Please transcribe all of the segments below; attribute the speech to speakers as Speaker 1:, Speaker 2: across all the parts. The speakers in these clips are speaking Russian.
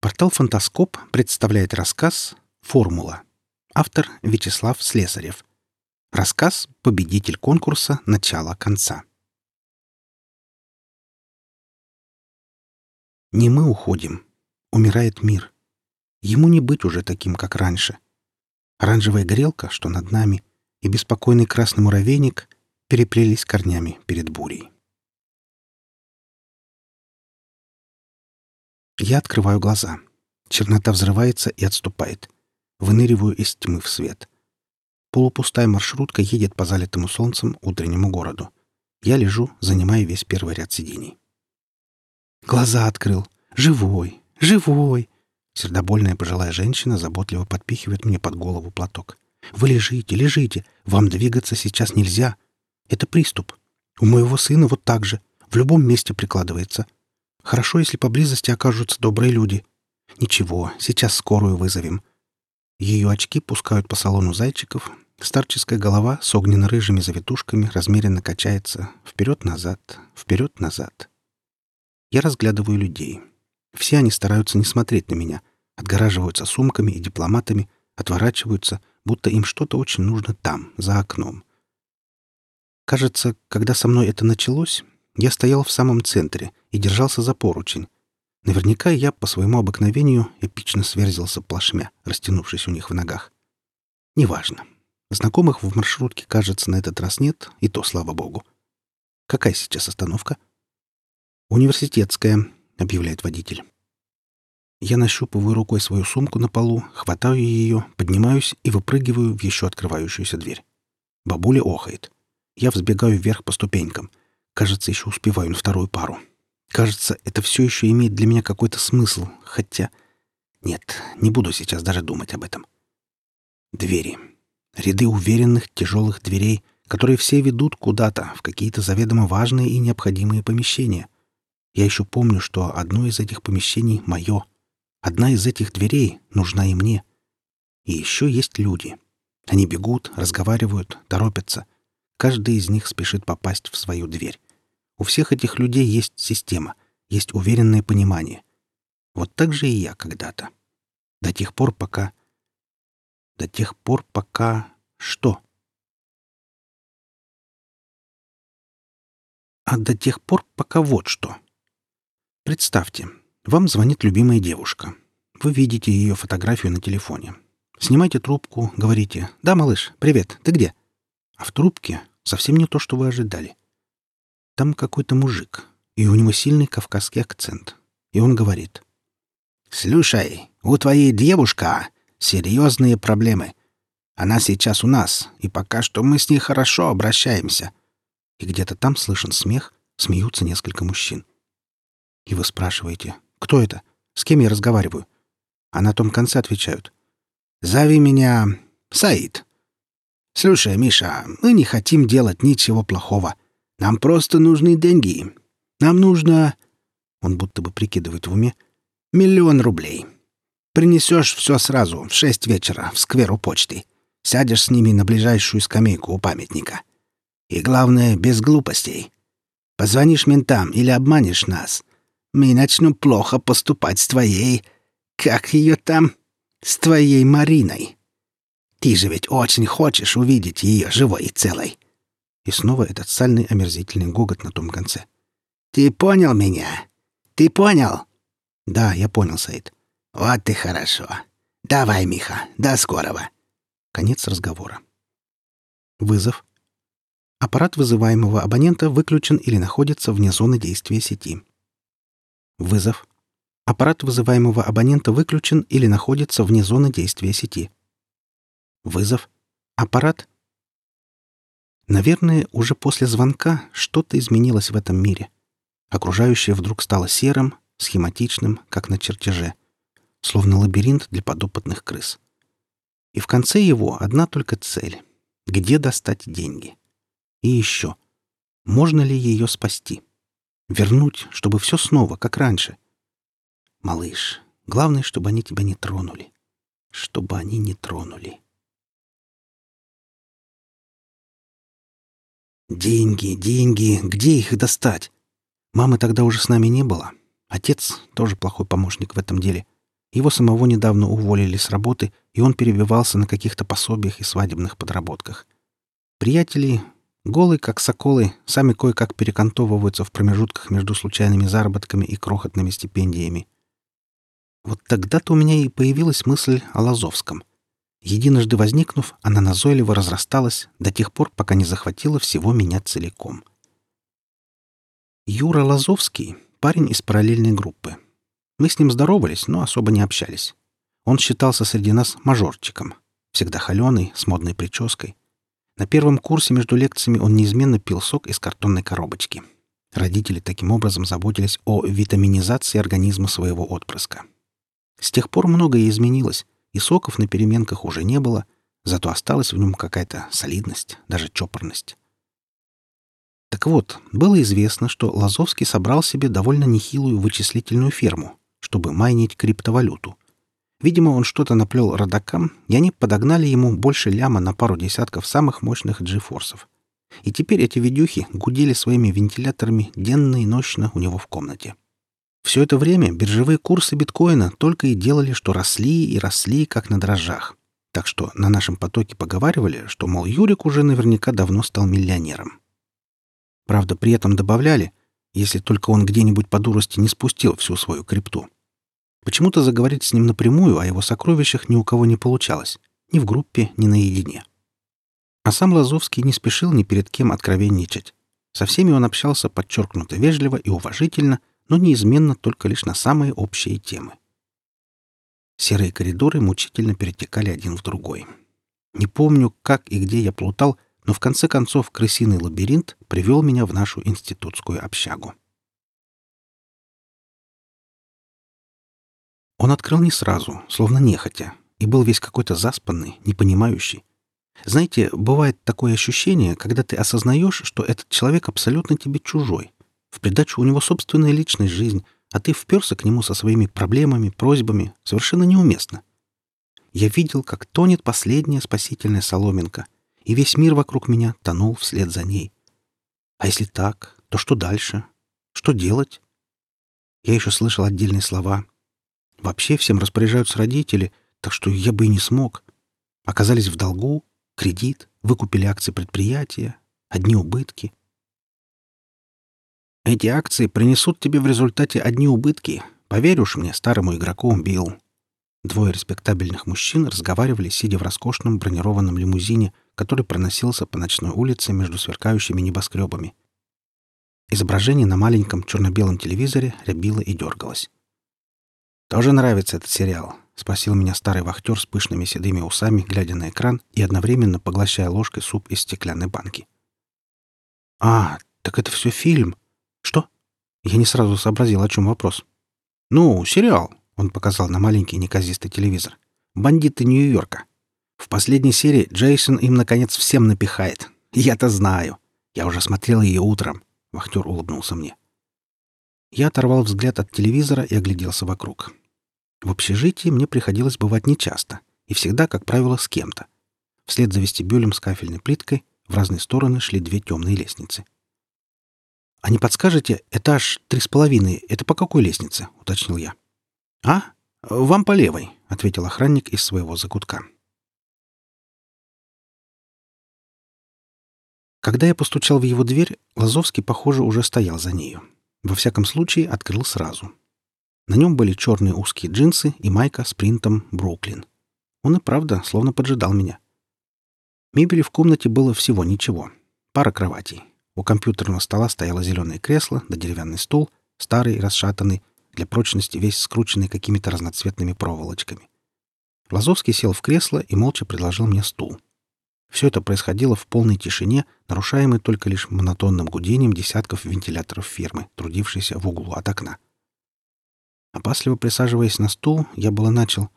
Speaker 1: Портал «Фантаскоп» представляет рассказ «Формула». Автор Вячеслав Слесарев. Рассказ «Победитель конкурса. Начало конца». Не мы уходим. Умирает мир. Ему не быть уже таким, как раньше. Оранжевая грелка, что над нами, и беспокойный красный муравейник переплелись корнями перед бурей. Я открываю глаза. Чернота взрывается и отступает. Выныриваю из тьмы в свет. Полупустая маршрутка едет по залитому солнцем утреннему городу. Я лежу, занимая весь первый ряд сидений. Глаза открыл. Живой! Живой! Сердобольная пожилая женщина заботливо подпихивает мне под голову платок. «Вы лежите, лежите! Вам двигаться сейчас нельзя! Это приступ! У моего сына вот так же! В любом месте прикладывается! Хорошо, если поблизости окажутся добрые люди. Ничего, сейчас скорую вызовем. Ее очки пускают по салону зайчиков. Старческая голова с огненно-рыжими завитушками размеренно качается вперед-назад, вперед-назад. Я разглядываю людей. Все они стараются не смотреть на меня, отгораживаются сумками и дипломатами, отворачиваются, будто им что-то очень нужно там, за окном. Кажется, когда со мной это началось, я стоял в самом центре и держался за поручень. Наверняка я по своему обыкновению эпично сверзился плашмя, растянувшись у них в ногах. Неважно. Знакомых в маршрутке, кажется, на этот раз нет, и то слава богу. Какая сейчас остановка? «Университетская», — объявляет водитель. Я нащупываю рукой свою сумку на полу, хватаю ее, поднимаюсь и выпрыгиваю в еще открывающуюся дверь. Бабуля охает. Я взбегаю вверх по ступенькам — Кажется, еще успеваю на вторую пару. Кажется, это все еще имеет для меня какой-то смысл, хотя... Нет, не буду сейчас даже думать об этом. Двери. Ряды уверенных, тяжелых дверей, которые все ведут куда-то, в какие-то заведомо важные и необходимые помещения. Я еще помню, что одно из этих помещений — мое. Одна из этих дверей нужна и мне. И еще есть люди. Они бегут, разговаривают, торопятся. Каждый из них спешит попасть в свою дверь. У всех этих людей есть система, есть уверенное понимание. Вот так же и я когда-то. До тех пор, пока... До тех пор, пока... Что? А до тех пор, пока вот что. Представьте, вам звонит любимая девушка. Вы видите ее фотографию на телефоне. Снимайте трубку, говорите «Да, малыш, привет, ты где?» А в трубке совсем не то, что вы ожидали — там какой-то мужик, и у него сильный кавказский акцент. И он говорит. «Слушай, у твоей девушка серьезные проблемы. Она сейчас у нас, и пока что мы с ней хорошо обращаемся». И где-то там слышен смех, смеются несколько мужчин. И вы спрашиваете, кто это? С кем я разговариваю? А на том конце отвечают. «Зови меня Саид». «Слушай, Миша, мы не хотим делать ничего плохого. Нам просто нужны деньги. Нам нужно...» Он будто бы прикидывает в уме. «Миллион рублей. Принесешь все сразу, в шесть вечера, в сквер у почты. Сядешь с ними на ближайшую скамейку у памятника. И главное, без глупостей. Позвонишь ментам или обманешь нас. Мы начнем плохо поступать с твоей... Как ее там? С твоей Мариной. Ты же ведь очень хочешь увидеть ее живой и целой. И снова этот сальный омерзительный гогот на том конце. «Ты понял меня? Ты понял?» «Да, я понял, Саид». «Вот ты хорошо. Давай, Миха, до скорого». Конец разговора. Вызов. Аппарат вызываемого абонента выключен или находится вне зоны действия сети. Вызов. Аппарат вызываемого абонента выключен или находится вне зоны действия сети. Вызов. Аппарат Наверное, уже после звонка что-то изменилось в этом мире. Окружающее вдруг стало серым, схематичным, как на чертеже, словно лабиринт для подопытных крыс. И в конце его одна только цель — где достать деньги. И еще, можно ли ее спасти? Вернуть, чтобы все снова, как раньше. Малыш, главное, чтобы они тебя не тронули. Чтобы они не тронули. Деньги, деньги, где их достать? Мамы тогда уже с нами не было. Отец тоже плохой помощник в этом деле. Его самого недавно уволили с работы, и он перебивался на каких-то пособиях и свадебных подработках. Приятели, голые как соколы, сами кое-как перекантовываются в промежутках между случайными заработками и крохотными стипендиями. Вот тогда-то у меня и появилась мысль о Лазовском. Единожды возникнув, она назойливо разрасталась до тех пор, пока не захватила всего меня целиком. Юра Лазовский — парень из параллельной группы. Мы с ним здоровались, но особо не общались. Он считался среди нас мажорчиком. Всегда холеный, с модной прической. На первом курсе между лекциями он неизменно пил сок из картонной коробочки. Родители таким образом заботились о витаминизации организма своего отпрыска. С тех пор многое изменилось, и соков на переменках уже не было, зато осталась в нем какая-то солидность, даже чопорность. Так вот, было известно, что Лазовский собрал себе довольно нехилую вычислительную ферму, чтобы майнить криптовалюту. Видимо, он что-то наплел родакам, и они подогнали ему больше ляма на пару десятков самых мощных джифорсов. И теперь эти видюхи гудели своими вентиляторами денно и ночно у него в комнате. Все это время биржевые курсы биткоина только и делали, что росли и росли, как на дрожжах. Так что на нашем потоке поговаривали, что, мол, Юрик уже наверняка давно стал миллионером. Правда, при этом добавляли, если только он где-нибудь по дурости не спустил всю свою крипту. Почему-то заговорить с ним напрямую о его сокровищах ни у кого не получалось. Ни в группе, ни наедине. А сам Лазовский не спешил ни перед кем откровенничать. Со всеми он общался подчеркнуто вежливо и уважительно, но неизменно только лишь на самые общие темы. Серые коридоры мучительно перетекали один в другой. Не помню, как и где я плутал, но в конце концов крысиный лабиринт привел меня в нашу институтскую общагу. Он открыл не сразу, словно нехотя, и был весь какой-то заспанный, непонимающий. Знаете, бывает такое ощущение, когда ты осознаешь, что этот человек абсолютно тебе чужой. В придачу у него собственная личная жизнь, а ты вперся к нему со своими проблемами, просьбами, совершенно неуместно. Я видел, как тонет последняя спасительная соломинка, и весь мир вокруг меня тонул вслед за ней. А если так, то что дальше? Что делать? Я еще слышал отдельные слова — Вообще всем распоряжаются родители, так что я бы и не смог. Оказались в долгу, кредит, выкупили акции предприятия, одни убытки. Эти акции принесут тебе в результате одни убытки. Поверь уж мне, старому игроку Билл. Двое респектабельных мужчин разговаривали, сидя в роскошном бронированном лимузине, который проносился по ночной улице между сверкающими небоскребами. Изображение на маленьком черно-белом телевизоре рябило и дергалось. «Тоже нравится этот сериал?» — спросил меня старый вахтер с пышными седыми усами, глядя на экран и одновременно поглощая ложкой суп из стеклянной банки. «А, так это все фильм. Что?» Я не сразу сообразил, о чем вопрос. «Ну, сериал», — он показал на маленький неказистый телевизор. «Бандиты Нью-Йорка. В последней серии Джейсон им, наконец, всем напихает. Я-то знаю. Я уже смотрел ее утром». Вахтер улыбнулся мне. Я оторвал взгляд от телевизора и огляделся вокруг. В общежитии мне приходилось бывать нечасто, и всегда, как правило, с кем-то. Вслед за вестибюлем с кафельной плиткой в разные стороны шли две темные лестницы. «А не подскажете, этаж три с половиной — это по какой лестнице?» — уточнил я. «А? Вам по левой», — ответил охранник из своего закутка. Когда я постучал в его дверь, Лазовский, похоже, уже стоял за нею. Во всяком случае, открыл сразу. На нем были черные узкие джинсы и майка с принтом «Бруклин». Он и правда словно поджидал меня. Мебели в комнате было всего ничего. Пара кроватей. У компьютерного стола стояло зеленое кресло да деревянный стул, старый, расшатанный, для прочности весь скрученный какими-то разноцветными проволочками. Лазовский сел в кресло и молча предложил мне стул. Все это происходило в полной тишине, нарушаемой только лишь монотонным гудением десятков вентиляторов фирмы, трудившейся в углу от окна. Опасливо присаживаясь на стул, я было начал.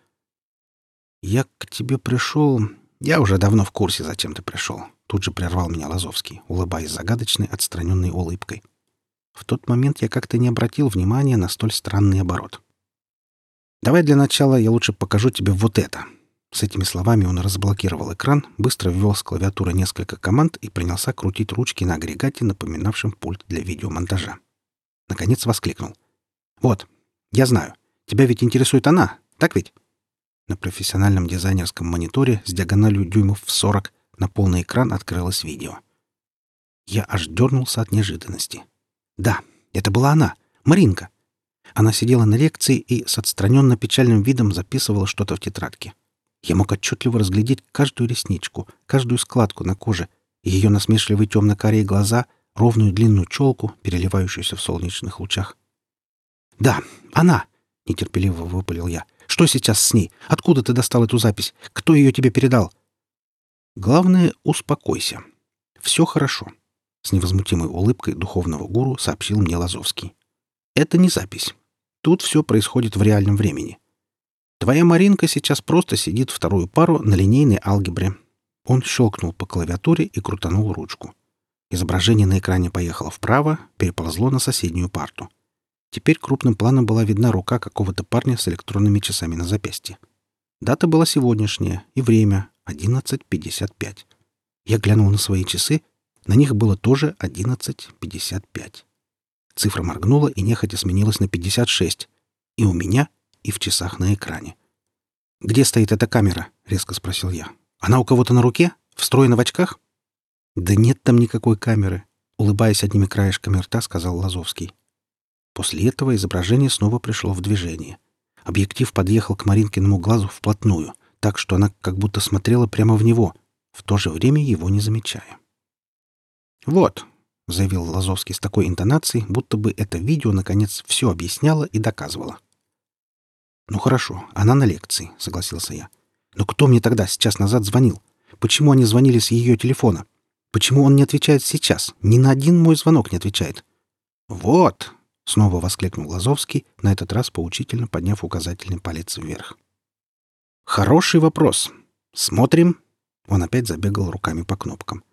Speaker 1: «Я к тебе пришел...» «Я уже давно в курсе, зачем ты пришел», — тут же прервал меня Лазовский, улыбаясь загадочной, отстраненной улыбкой. В тот момент я как-то не обратил внимания на столь странный оборот. «Давай для начала я лучше покажу тебе вот это», с этими словами он разблокировал экран, быстро ввел с клавиатуры несколько команд и принялся крутить ручки на агрегате, напоминавшем пульт для видеомонтажа. Наконец воскликнул. «Вот, я знаю. Тебя ведь интересует она, Так ведь? На профессиональном дизайнерском мониторе с диагональю дюймов в 40 на полный экран открылось видео. Я аж дернулся от неожиданности. Да, это была она, Маринка. Она сидела на лекции и с отстраненно печальным видом записывала что-то в тетрадке. Я мог отчетливо разглядеть каждую ресничку, каждую складку на коже, ее насмешливые темно-карие глаза, ровную длинную челку, переливающуюся в солнечных лучах. «Да, она!» — нетерпеливо выпалил я. «Что сейчас с ней? Откуда ты достал эту запись? Кто ее тебе передал?» «Главное, успокойся. Все хорошо», — с невозмутимой улыбкой духовного гуру сообщил мне Лазовский. «Это не запись. Тут все происходит в реальном времени. Твоя Маринка сейчас просто сидит вторую пару на линейной алгебре. Он щелкнул по клавиатуре и крутанул ручку. Изображение на экране поехало вправо, переползло на соседнюю парту. Теперь крупным планом была видна рука какого-то парня с электронными часами на запястье. Дата была сегодняшняя, и время — 11.55. Я глянул на свои часы, на них было тоже 11.55. Цифра моргнула и нехотя сменилась на 56. И у меня и в часах на экране. «Где стоит эта камера?» — резко спросил я. «Она у кого-то на руке? Встроена в очках?» «Да нет там никакой камеры», — улыбаясь одними краешками рта, сказал Лазовский. После этого изображение снова пришло в движение. Объектив подъехал к Маринкиному глазу вплотную, так что она как будто смотрела прямо в него, в то же время его не замечая. «Вот», — заявил Лазовский с такой интонацией, будто бы это видео, наконец, все объясняло и доказывало. «Ну хорошо, она на лекции», — согласился я. «Но кто мне тогда, сейчас назад, звонил? Почему они звонили с ее телефона? Почему он не отвечает сейчас? Ни на один мой звонок не отвечает». «Вот!» — снова воскликнул Лазовский, на этот раз поучительно подняв указательный палец вверх. «Хороший вопрос. Смотрим». Он опять забегал руками по кнопкам.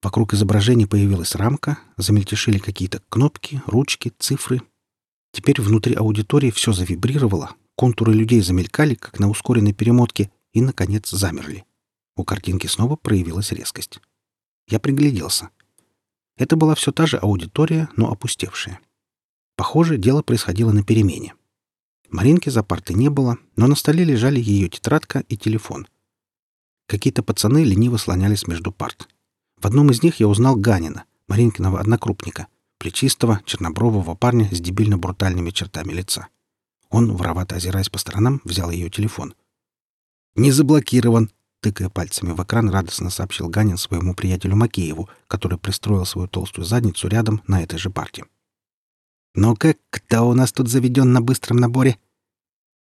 Speaker 1: Вокруг изображения появилась рамка, замельтешили какие-то кнопки, ручки, цифры. Теперь внутри аудитории все завибрировало, Контуры людей замелькали, как на ускоренной перемотке, и, наконец, замерли. У картинки снова проявилась резкость. Я пригляделся. Это была все та же аудитория, но опустевшая. Похоже, дело происходило на перемене. Маринки за партой не было, но на столе лежали ее тетрадка и телефон. Какие-то пацаны лениво слонялись между парт. В одном из них я узнал Ганина, Маринкиного однокрупника, плечистого, чернобрового парня с дебильно-брутальными чертами лица. Он, воровато озираясь по сторонам, взял ее телефон. «Не заблокирован!» — тыкая пальцами в экран, радостно сообщил Ганин своему приятелю Макееву, который пристроил свою толстую задницу рядом на этой же парте. «Ну-ка, кто у нас тут заведен на быстром наборе?»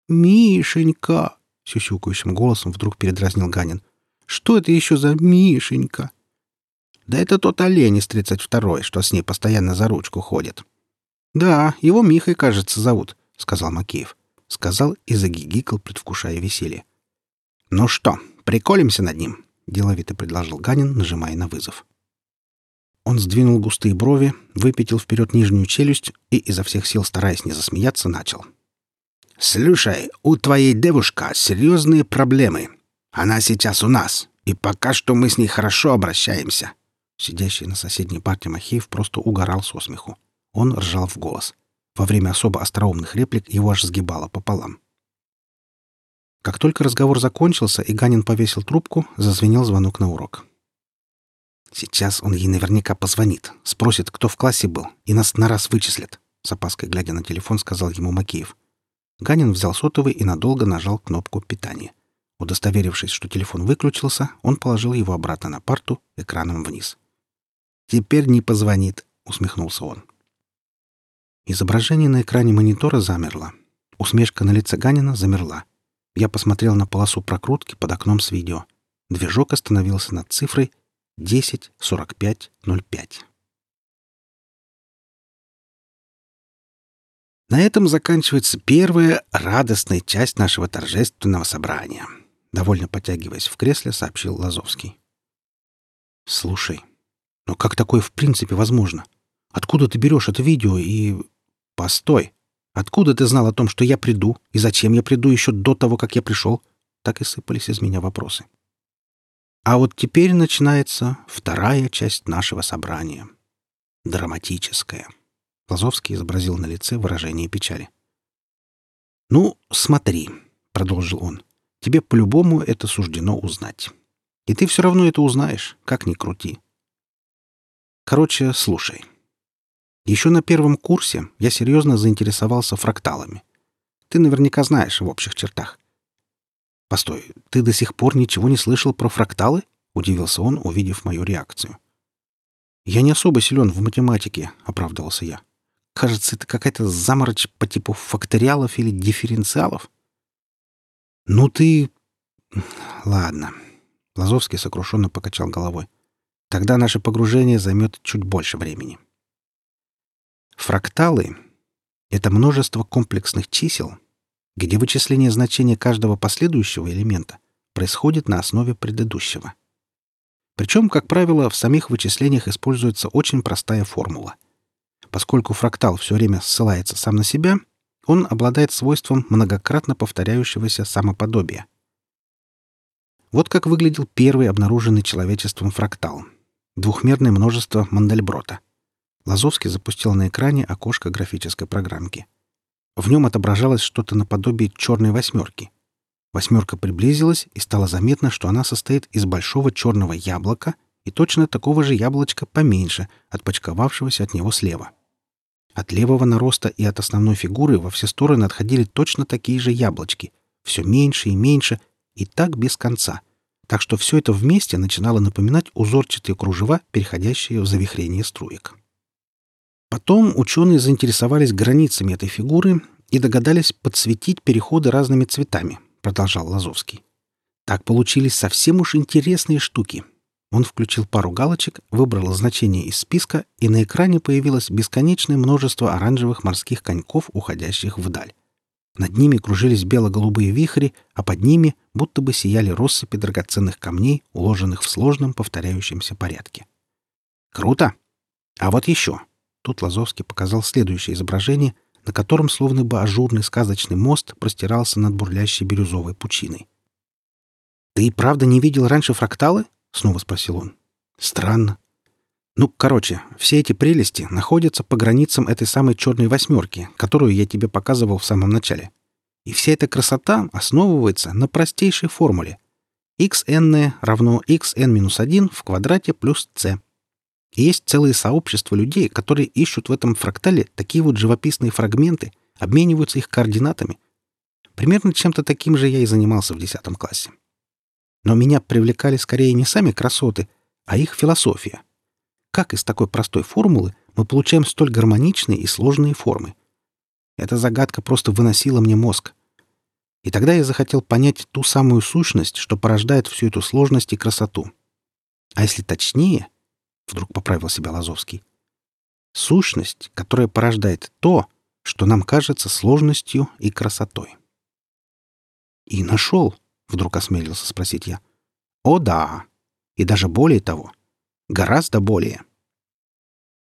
Speaker 1: «Мишенька!» — сюсюкающим голосом вдруг передразнил Ганин. «Что это еще за Мишенька?» «Да это тот олень из тридцать второй, что с ней постоянно за ручку ходит». «Да, его Михой, кажется, зовут сказал Макеев. Сказал и загигикал, предвкушая веселье. «Ну что, приколимся над ним?» — деловито предложил Ганин, нажимая на вызов. Он сдвинул густые брови, выпятил вперед нижнюю челюсть и, изо всех сил стараясь не засмеяться, начал. «Слушай, у твоей девушка серьезные проблемы. Она сейчас у нас, и пока что мы с ней хорошо обращаемся». Сидящий на соседней парте Махеев просто угорал со смеху. Он ржал в голос. Во время особо остроумных реплик его аж сгибало пополам. Как только разговор закончился и Ганин повесил трубку, зазвенел звонок на урок. «Сейчас он ей наверняка позвонит, спросит, кто в классе был, и нас на раз вычислят», — с опаской глядя на телефон, сказал ему Макеев. Ганин взял сотовый и надолго нажал кнопку питания. Удостоверившись, что телефон выключился, он положил его обратно на парту, экраном вниз. «Теперь не позвонит», — усмехнулся он. Изображение на экране монитора замерло. Усмешка на лице Ганина замерла. Я посмотрел на полосу прокрутки под окном с видео. Движок остановился над цифрой 10.45.05. На этом заканчивается первая радостная часть нашего торжественного собрания. Довольно потягиваясь в кресле, сообщил Лазовский. «Слушай, но как такое в принципе возможно? Откуда ты берешь это видео и «Постой! Откуда ты знал о том, что я приду, и зачем я приду еще до того, как я пришел?» Так и сыпались из меня вопросы. А вот теперь начинается вторая часть нашего собрания. Драматическая. Лазовский изобразил на лице выражение печали. «Ну, смотри. — продолжил он, — «тебе по-любому это суждено узнать. И ты все равно это узнаешь, как ни крути. Короче, слушай. Еще на первом курсе я серьезно заинтересовался фракталами. Ты наверняка знаешь в общих чертах. Постой, ты до сих пор ничего не слышал про фракталы? Удивился он, увидев мою реакцию. Я не особо силен в математике, оправдывался я. Кажется, это какая-то заморочь по типу факториалов или дифференциалов. Ну ты... Ладно. Лазовский сокрушенно покачал головой. Тогда наше погружение займет чуть больше времени. Фракталы — это множество комплексных чисел, где вычисление значения каждого последующего элемента происходит на основе предыдущего. Причем, как правило, в самих вычислениях используется очень простая формула. Поскольку фрактал все время ссылается сам на себя, он обладает свойством многократно повторяющегося самоподобия. Вот как выглядел первый обнаруженный человечеством фрактал — Двухмерное множество Мандельброта. Лазовский запустил на экране окошко графической программки. В нем отображалось что-то наподобие черной восьмерки. Восьмерка приблизилась, и стало заметно, что она состоит из большого черного яблока и точно такого же яблочка поменьше, отпочковавшегося от него слева. От левого нароста и от основной фигуры во все стороны отходили точно такие же яблочки, все меньше и меньше, и так без конца — так что все это вместе начинало напоминать узорчатые кружева, переходящие в завихрение струек. Потом ученые заинтересовались границами этой фигуры и догадались подсветить переходы разными цветами, продолжал Лазовский. Так получились совсем уж интересные штуки. Он включил пару галочек, выбрал значение из списка, и на экране появилось бесконечное множество оранжевых морских коньков, уходящих вдаль. Над ними кружились бело-голубые вихри, а под ними будто бы сияли россыпи драгоценных камней, уложенных в сложном повторяющемся порядке. «Круто! А вот еще!» Тут Лазовский показал следующее изображение, на котором словно бы ажурный сказочный мост простирался над бурлящей бирюзовой пучиной. «Ты и правда не видел раньше фракталы?» — снова спросил он. «Странно. Ну, короче, все эти прелести находятся по границам этой самой черной восьмерки, которую я тебе показывал в самом начале. И вся эта красота основывается на простейшей формуле. xn равно xn-1 в квадрате плюс c. И есть целые сообщества людей, которые ищут в этом фрактале такие вот живописные фрагменты, обмениваются их координатами. Примерно чем-то таким же я и занимался в 10 классе. Но меня привлекали скорее не сами красоты, а их философия — как из такой простой формулы мы получаем столь гармоничные и сложные формы? Эта загадка просто выносила мне мозг. И тогда я захотел понять ту самую сущность, что порождает всю эту сложность и красоту. А если точнее, вдруг поправил себя Лазовский, сущность, которая порождает то, что нам кажется сложностью и красотой. «И нашел?» — вдруг осмелился спросить я. «О да! И даже более того, Гораздо более.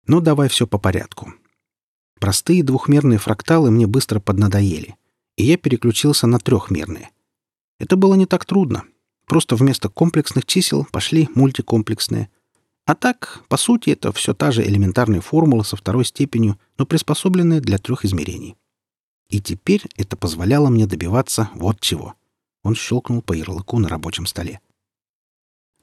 Speaker 1: Ну, давай все по порядку. Простые двухмерные фракталы мне быстро поднадоели, и я переключился на трехмерные. Это было не так трудно. Просто вместо комплексных чисел пошли мультикомплексные. А так, по сути, это все та же элементарная формула со второй степенью, но приспособленная для трех измерений. И теперь это позволяло мне добиваться вот чего. Он щелкнул по ярлыку на рабочем столе.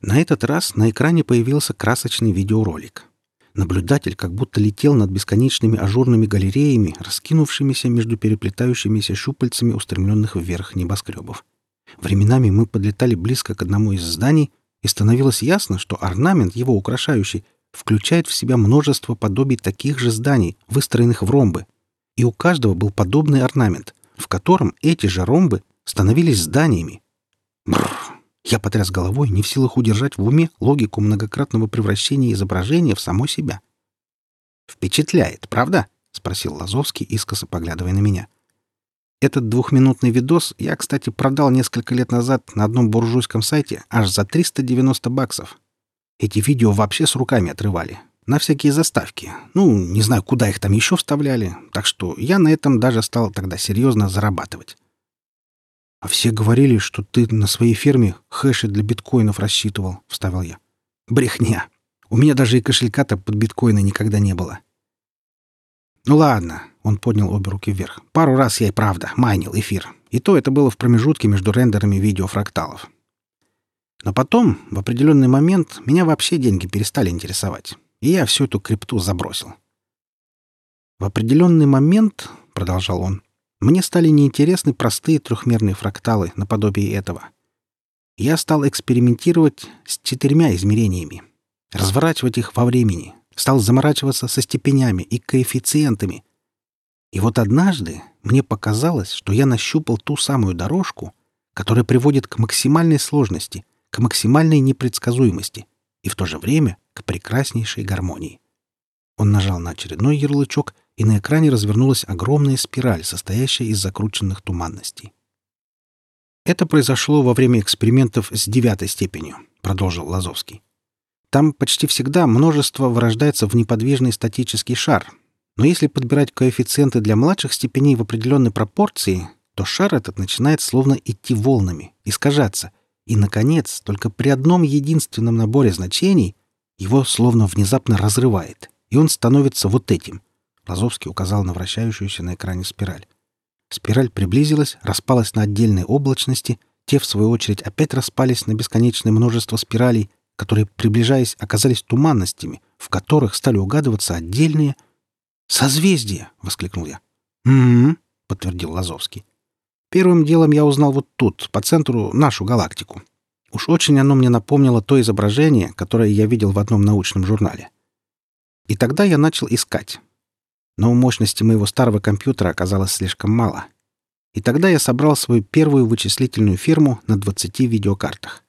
Speaker 1: На этот раз на экране появился красочный видеоролик. Наблюдатель как будто летел над бесконечными ажурными галереями, раскинувшимися между переплетающимися щупальцами устремленных вверх небоскребов. Временами мы подлетали близко к одному из зданий, и становилось ясно, что орнамент, его украшающий, включает в себя множество подобий таких же зданий, выстроенных в ромбы. И у каждого был подобный орнамент, в котором эти же ромбы становились зданиями. Бррр! Я потряс головой, не в силах удержать в уме логику многократного превращения изображения в само себя. «Впечатляет, правда?» — спросил Лазовский, искоса поглядывая на меня. Этот двухминутный видос я, кстати, продал несколько лет назад на одном буржуйском сайте аж за 390 баксов. Эти видео вообще с руками отрывали. На всякие заставки. Ну, не знаю, куда их там еще вставляли. Так что я на этом даже стал тогда серьезно зарабатывать. «А все говорили, что ты на своей ферме хэши для биткоинов рассчитывал», — вставил я. «Брехня. У меня даже и кошелька-то под биткоины никогда не было». «Ну ладно», Он поднял обе руки вверх. «Пару раз я и правда майнил эфир. И то это было в промежутке между рендерами видеофракталов. Но потом, в определенный момент, меня вообще деньги перестали интересовать. И я всю эту крипту забросил. В определенный момент, — продолжал он, — мне стали неинтересны простые трехмерные фракталы наподобие этого. Я стал экспериментировать с четырьмя измерениями, разворачивать их во времени, стал заморачиваться со степенями и коэффициентами. И вот однажды мне показалось, что я нащупал ту самую дорожку, которая приводит к максимальной сложности, к максимальной непредсказуемости и в то же время к прекраснейшей гармонии. Он нажал на очередной ярлычок, и на экране развернулась огромная спираль, состоящая из закрученных туманностей. «Это произошло во время экспериментов с девятой степенью», — продолжил Лазовский. Там почти всегда множество вырождается в неподвижный статический шар. Но если подбирать коэффициенты для младших степеней в определенной пропорции, то шар этот начинает словно идти волнами, искажаться. И, наконец, только при одном единственном наборе значений его словно внезапно разрывает, и он становится вот этим. Лазовский указал на вращающуюся на экране спираль. Спираль приблизилась, распалась на отдельные облачности, те, в свою очередь, опять распались на бесконечное множество спиралей — которые, приближаясь, оказались туманностями, в которых стали угадываться отдельные... «Созвездия!» — воскликнул я. «Угу», — подтвердил Лазовский. «Первым делом я узнал вот тут, по центру, нашу галактику. Уж очень оно мне напомнило то изображение, которое я видел в одном научном журнале. И тогда я начал искать. Но мощности моего старого компьютера оказалось слишком мало. И тогда я собрал свою первую вычислительную фирму на 20 видеокартах.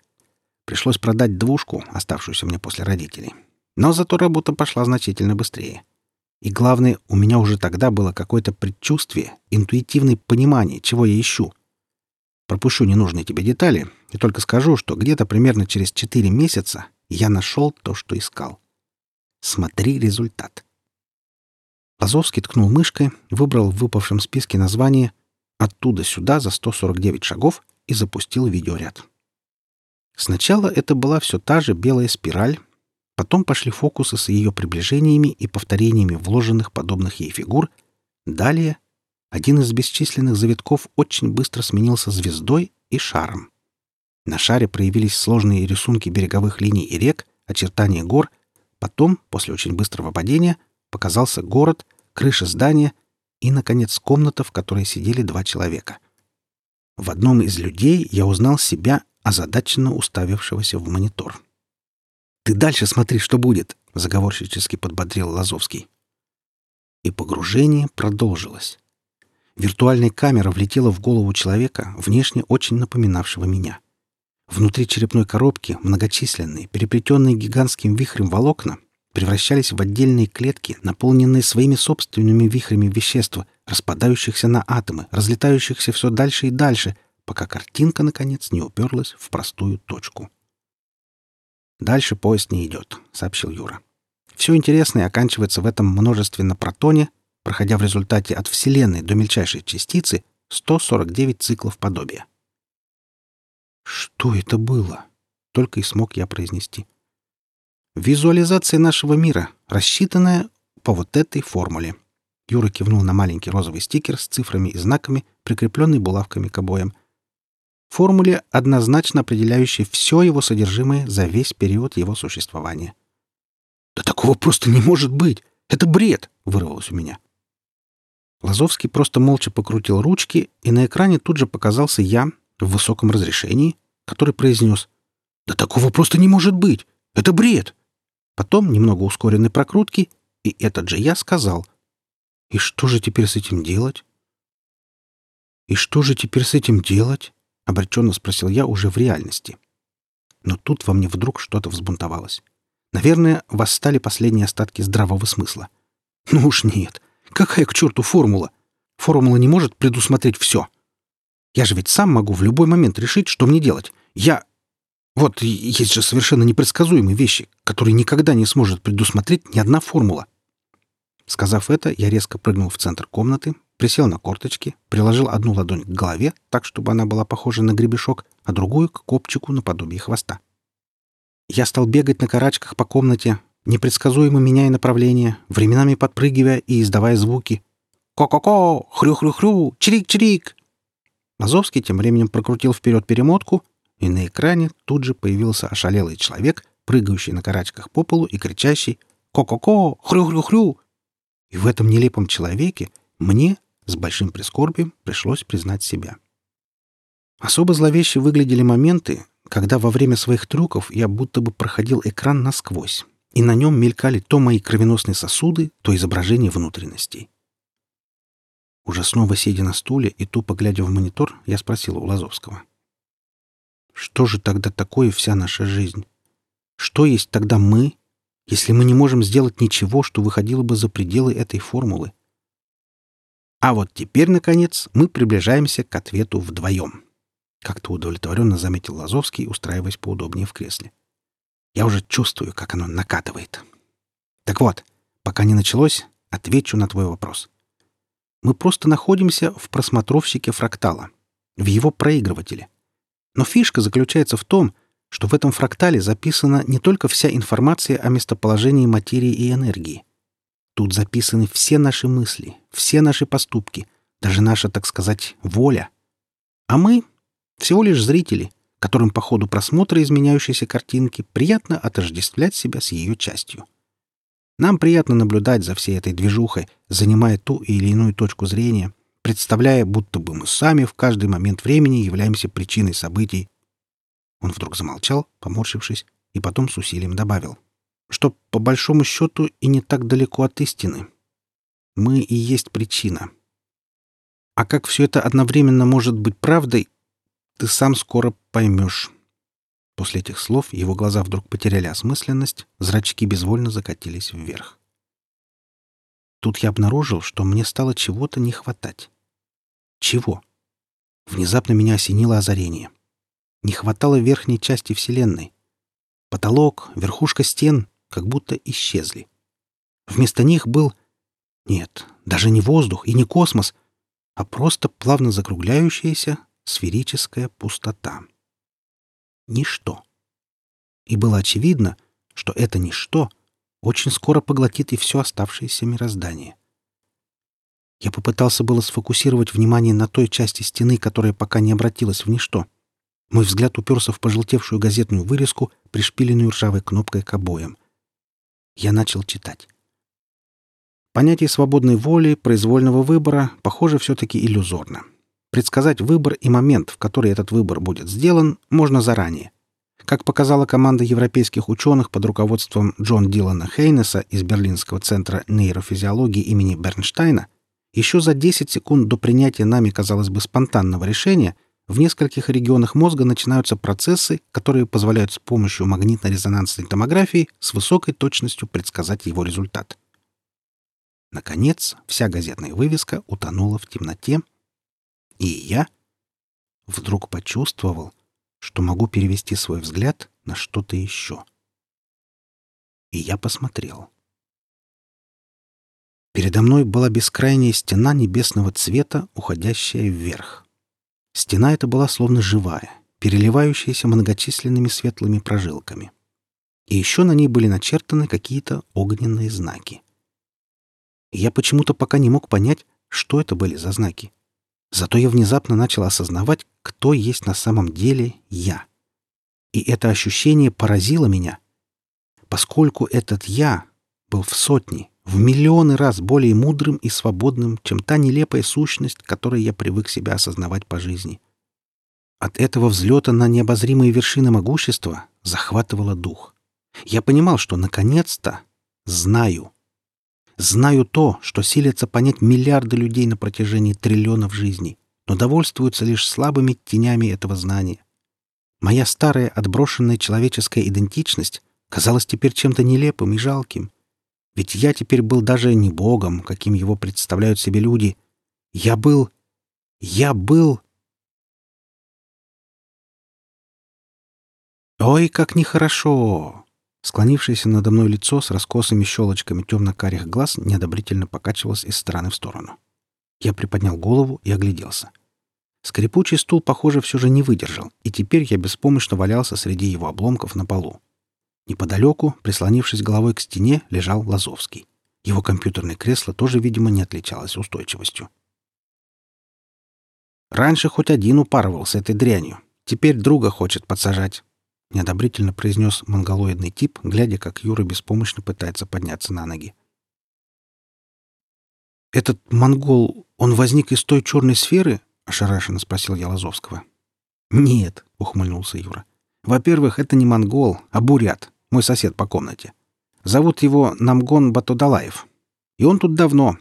Speaker 1: Пришлось продать двушку, оставшуюся мне после родителей. Но зато работа пошла значительно быстрее. И главное, у меня уже тогда было какое-то предчувствие, интуитивное понимание, чего я ищу. Пропущу ненужные тебе детали и только скажу, что где-то примерно через 4 месяца я нашел то, что искал. Смотри результат. Лазовский ткнул мышкой, выбрал в выпавшем списке название «Оттуда сюда за 149 шагов» и запустил видеоряд. Сначала это была все та же белая спираль, потом пошли фокусы с ее приближениями и повторениями вложенных подобных ей фигур. Далее один из бесчисленных завитков очень быстро сменился звездой и шаром. На шаре проявились сложные рисунки береговых линий и рек, очертания гор. Потом, после очень быстрого падения, показался город, крыша здания и, наконец, комната, в которой сидели два человека. В одном из людей я узнал себя озадаченно уставившегося в монитор. «Ты дальше смотри, что будет!» — заговорщически подбодрил Лазовский. И погружение продолжилось. Виртуальная камера влетела в голову человека, внешне очень напоминавшего меня. Внутри черепной коробки многочисленные, переплетенные гигантским вихрем волокна, превращались в отдельные клетки, наполненные своими собственными вихрями вещества, распадающихся на атомы, разлетающихся все дальше и дальше, пока картинка, наконец, не уперлась в простую точку. «Дальше поезд не идет», — сообщил Юра. «Все интересное оканчивается в этом множестве на протоне, проходя в результате от Вселенной до мельчайшей частицы 149 циклов подобия». «Что это было?» — только и смог я произнести. «Визуализация нашего мира, рассчитанная по вот этой формуле». Юра кивнул на маленький розовый стикер с цифрами и знаками, прикрепленный булавками к обоям, формуле, однозначно определяющей все его содержимое за весь период его существования. «Да такого просто не может быть! Это бред!» — вырвалось у меня. Лазовский просто молча покрутил ручки, и на экране тут же показался я в высоком разрешении, который произнес «Да такого просто не может быть! Это бред!» Потом немного ускоренной прокрутки, и этот же я сказал «И что же теперь с этим делать?» «И что же теперь с этим делать?» — обреченно спросил я уже в реальности. Но тут во мне вдруг что-то взбунтовалось. Наверное, восстали последние остатки здравого смысла. Ну уж нет. Какая к черту формула? Формула не может предусмотреть все. Я же ведь сам могу в любой момент решить, что мне делать. Я... Вот есть же совершенно непредсказуемые вещи, которые никогда не сможет предусмотреть ни одна формула. Сказав это, я резко прыгнул в центр комнаты, присел на корточки, приложил одну ладонь к голове, так, чтобы она была похожа на гребешок, а другую — к копчику наподобие хвоста. Я стал бегать на карачках по комнате, непредсказуемо меняя направление, временами подпрыгивая и издавая звуки. Ко-ко-ко! Хрю-хрю-хрю! Чирик-чирик!» Лазовский тем временем прокрутил вперед перемотку, и на экране тут же появился ошалелый человек, прыгающий на карачках по полу и кричащий «Ко-ко-ко! Хрю-хрю-хрю!» И в этом нелепом человеке мне с большим прискорбием пришлось признать себя. Особо зловеще выглядели моменты, когда во время своих трюков я будто бы проходил экран насквозь, и на нем мелькали то мои кровеносные сосуды, то изображение внутренностей. Уже снова сидя на стуле и тупо глядя в монитор, я спросил у Лазовского. «Что же тогда такое вся наша жизнь? Что есть тогда мы, если мы не можем сделать ничего, что выходило бы за пределы этой формулы?» А вот теперь, наконец, мы приближаемся к ответу вдвоем. Как-то удовлетворенно заметил Лазовский, устраиваясь поудобнее в кресле. Я уже чувствую, как оно накатывает. Так вот, пока не началось, отвечу на твой вопрос. Мы просто находимся в просмотровщике фрактала, в его проигрывателе. Но фишка заключается в том, что в этом фрактале записана не только вся информация о местоположении материи и энергии. Тут записаны все наши мысли, все наши поступки, даже наша, так сказать, воля. А мы всего лишь зрители, которым по ходу просмотра изменяющейся картинки приятно отождествлять себя с ее частью. Нам приятно наблюдать за всей этой движухой, занимая ту или иную точку зрения, представляя, будто бы мы сами в каждый момент времени являемся причиной событий. Он вдруг замолчал, поморщившись, и потом с усилием добавил, что, по большому счету, и не так далеко от истины. Мы и есть причина. А как все это одновременно может быть правдой, ты сам скоро поймешь». После этих слов его глаза вдруг потеряли осмысленность, зрачки безвольно закатились вверх. Тут я обнаружил, что мне стало чего-то не хватать. Чего? Внезапно меня осенило озарение. Не хватало верхней части Вселенной. Потолок, верхушка стен как будто исчезли. Вместо них был... Нет, даже не воздух и не космос, а просто плавно закругляющаяся, сферическая пустота. Ничто. И было очевидно, что это ничто очень скоро поглотит и все оставшееся мироздание. Я попытался было сфокусировать внимание на той части стены, которая пока не обратилась в ничто. Мой взгляд уперся в пожелтевшую газетную вырезку, пришпиленную ржавой кнопкой к обоям. Я начал читать. Понятие свободной воли, произвольного выбора, похоже, все-таки иллюзорно. Предсказать выбор и момент, в который этот выбор будет сделан, можно заранее. Как показала команда европейских ученых под руководством Джон Дилана Хейнеса из Берлинского центра нейрофизиологии имени Бернштейна, еще за 10 секунд до принятия нами, казалось бы, спонтанного решения в нескольких регионах мозга начинаются процессы, которые позволяют с помощью магнитно-резонансной томографии с высокой точностью предсказать его результат. Наконец, вся газетная вывеска утонула в темноте, и я вдруг почувствовал, что могу перевести свой взгляд на что-то еще. И я посмотрел. Передо мной была бескрайняя стена небесного цвета, уходящая вверх. Стена эта была словно живая, переливающаяся многочисленными светлыми прожилками. И еще на ней были начертаны какие-то огненные знаки. Я почему-то пока не мог понять, что это были за знаки. Зато я внезапно начал осознавать, кто есть на самом деле я. И это ощущение поразило меня, поскольку этот «я» был в сотни, в миллионы раз более мудрым и свободным, чем та нелепая сущность, которой я привык себя осознавать по жизни. От этого взлета на необозримые вершины могущества захватывало дух. Я понимал, что наконец-то знаю. Знаю то, что силятся понять миллиарды людей на протяжении триллионов жизней, но довольствуются лишь слабыми тенями этого знания. Моя старая отброшенная человеческая идентичность казалась теперь чем-то нелепым и жалким. Ведь я теперь был даже не богом, каким его представляют себе люди. Я был... Я был... Ой, как нехорошо! Склонившееся надо мной лицо с раскосыми щелочками темно-карих глаз неодобрительно покачивалось из стороны в сторону. Я приподнял голову и огляделся. Скрипучий стул, похоже, все же не выдержал, и теперь я беспомощно валялся среди его обломков на полу. Неподалеку, прислонившись головой к стене, лежал Лазовский. Его компьютерное кресло тоже, видимо, не отличалось устойчивостью. «Раньше хоть один упарывал с этой дрянью. Теперь друга хочет подсажать», — неодобрительно произнес монголоидный тип, глядя, как Юра беспомощно пытается подняться на ноги. «Этот монгол, он возник из той черной сферы?» — ошарашенно спросил я Лазовского. «Нет», — ухмыльнулся Юра. «Во-первых, это не монгол, а бурят, мой сосед по комнате. Зовут его Намгон Батудалаев. И он тут давно.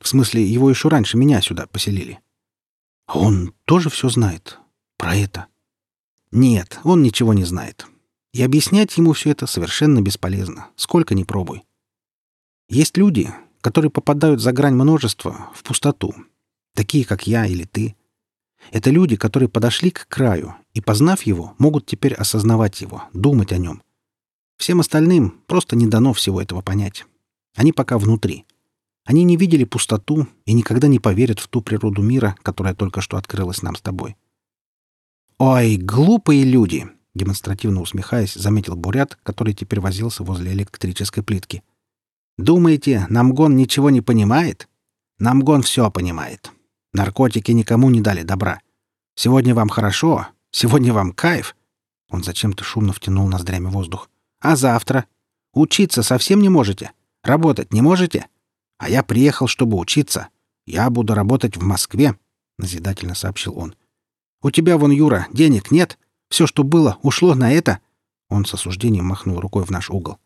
Speaker 1: В смысле, его еще раньше меня сюда поселили». «А он тоже все знает? Про это?» «Нет, он ничего не знает. И объяснять ему все это совершенно бесполезно, сколько ни пробуй. Есть люди, которые попадают за грань множества, в пустоту, такие, как я или ты. Это люди, которые подошли к краю и, познав его, могут теперь осознавать его, думать о нем. Всем остальным просто не дано всего этого понять. Они пока внутри. Они не видели пустоту и никогда не поверят в ту природу мира, которая только что открылась нам с тобой. «Ой, глупые люди!» — демонстративно усмехаясь, заметил Бурят, который теперь возился возле электрической плитки. «Думаете, Намгон ничего не понимает? Намгон все понимает. Наркотики никому не дали добра. Сегодня вам хорошо, сегодня вам кайф». Он зачем-то шумно втянул ноздрями воздух. «А завтра? Учиться совсем не можете? Работать не можете? А я приехал, чтобы учиться. Я буду работать в Москве», — назидательно сообщил он. У тебя вон, Юра, денег нет. Все, что было, ушло на это». Он с осуждением махнул рукой в наш угол.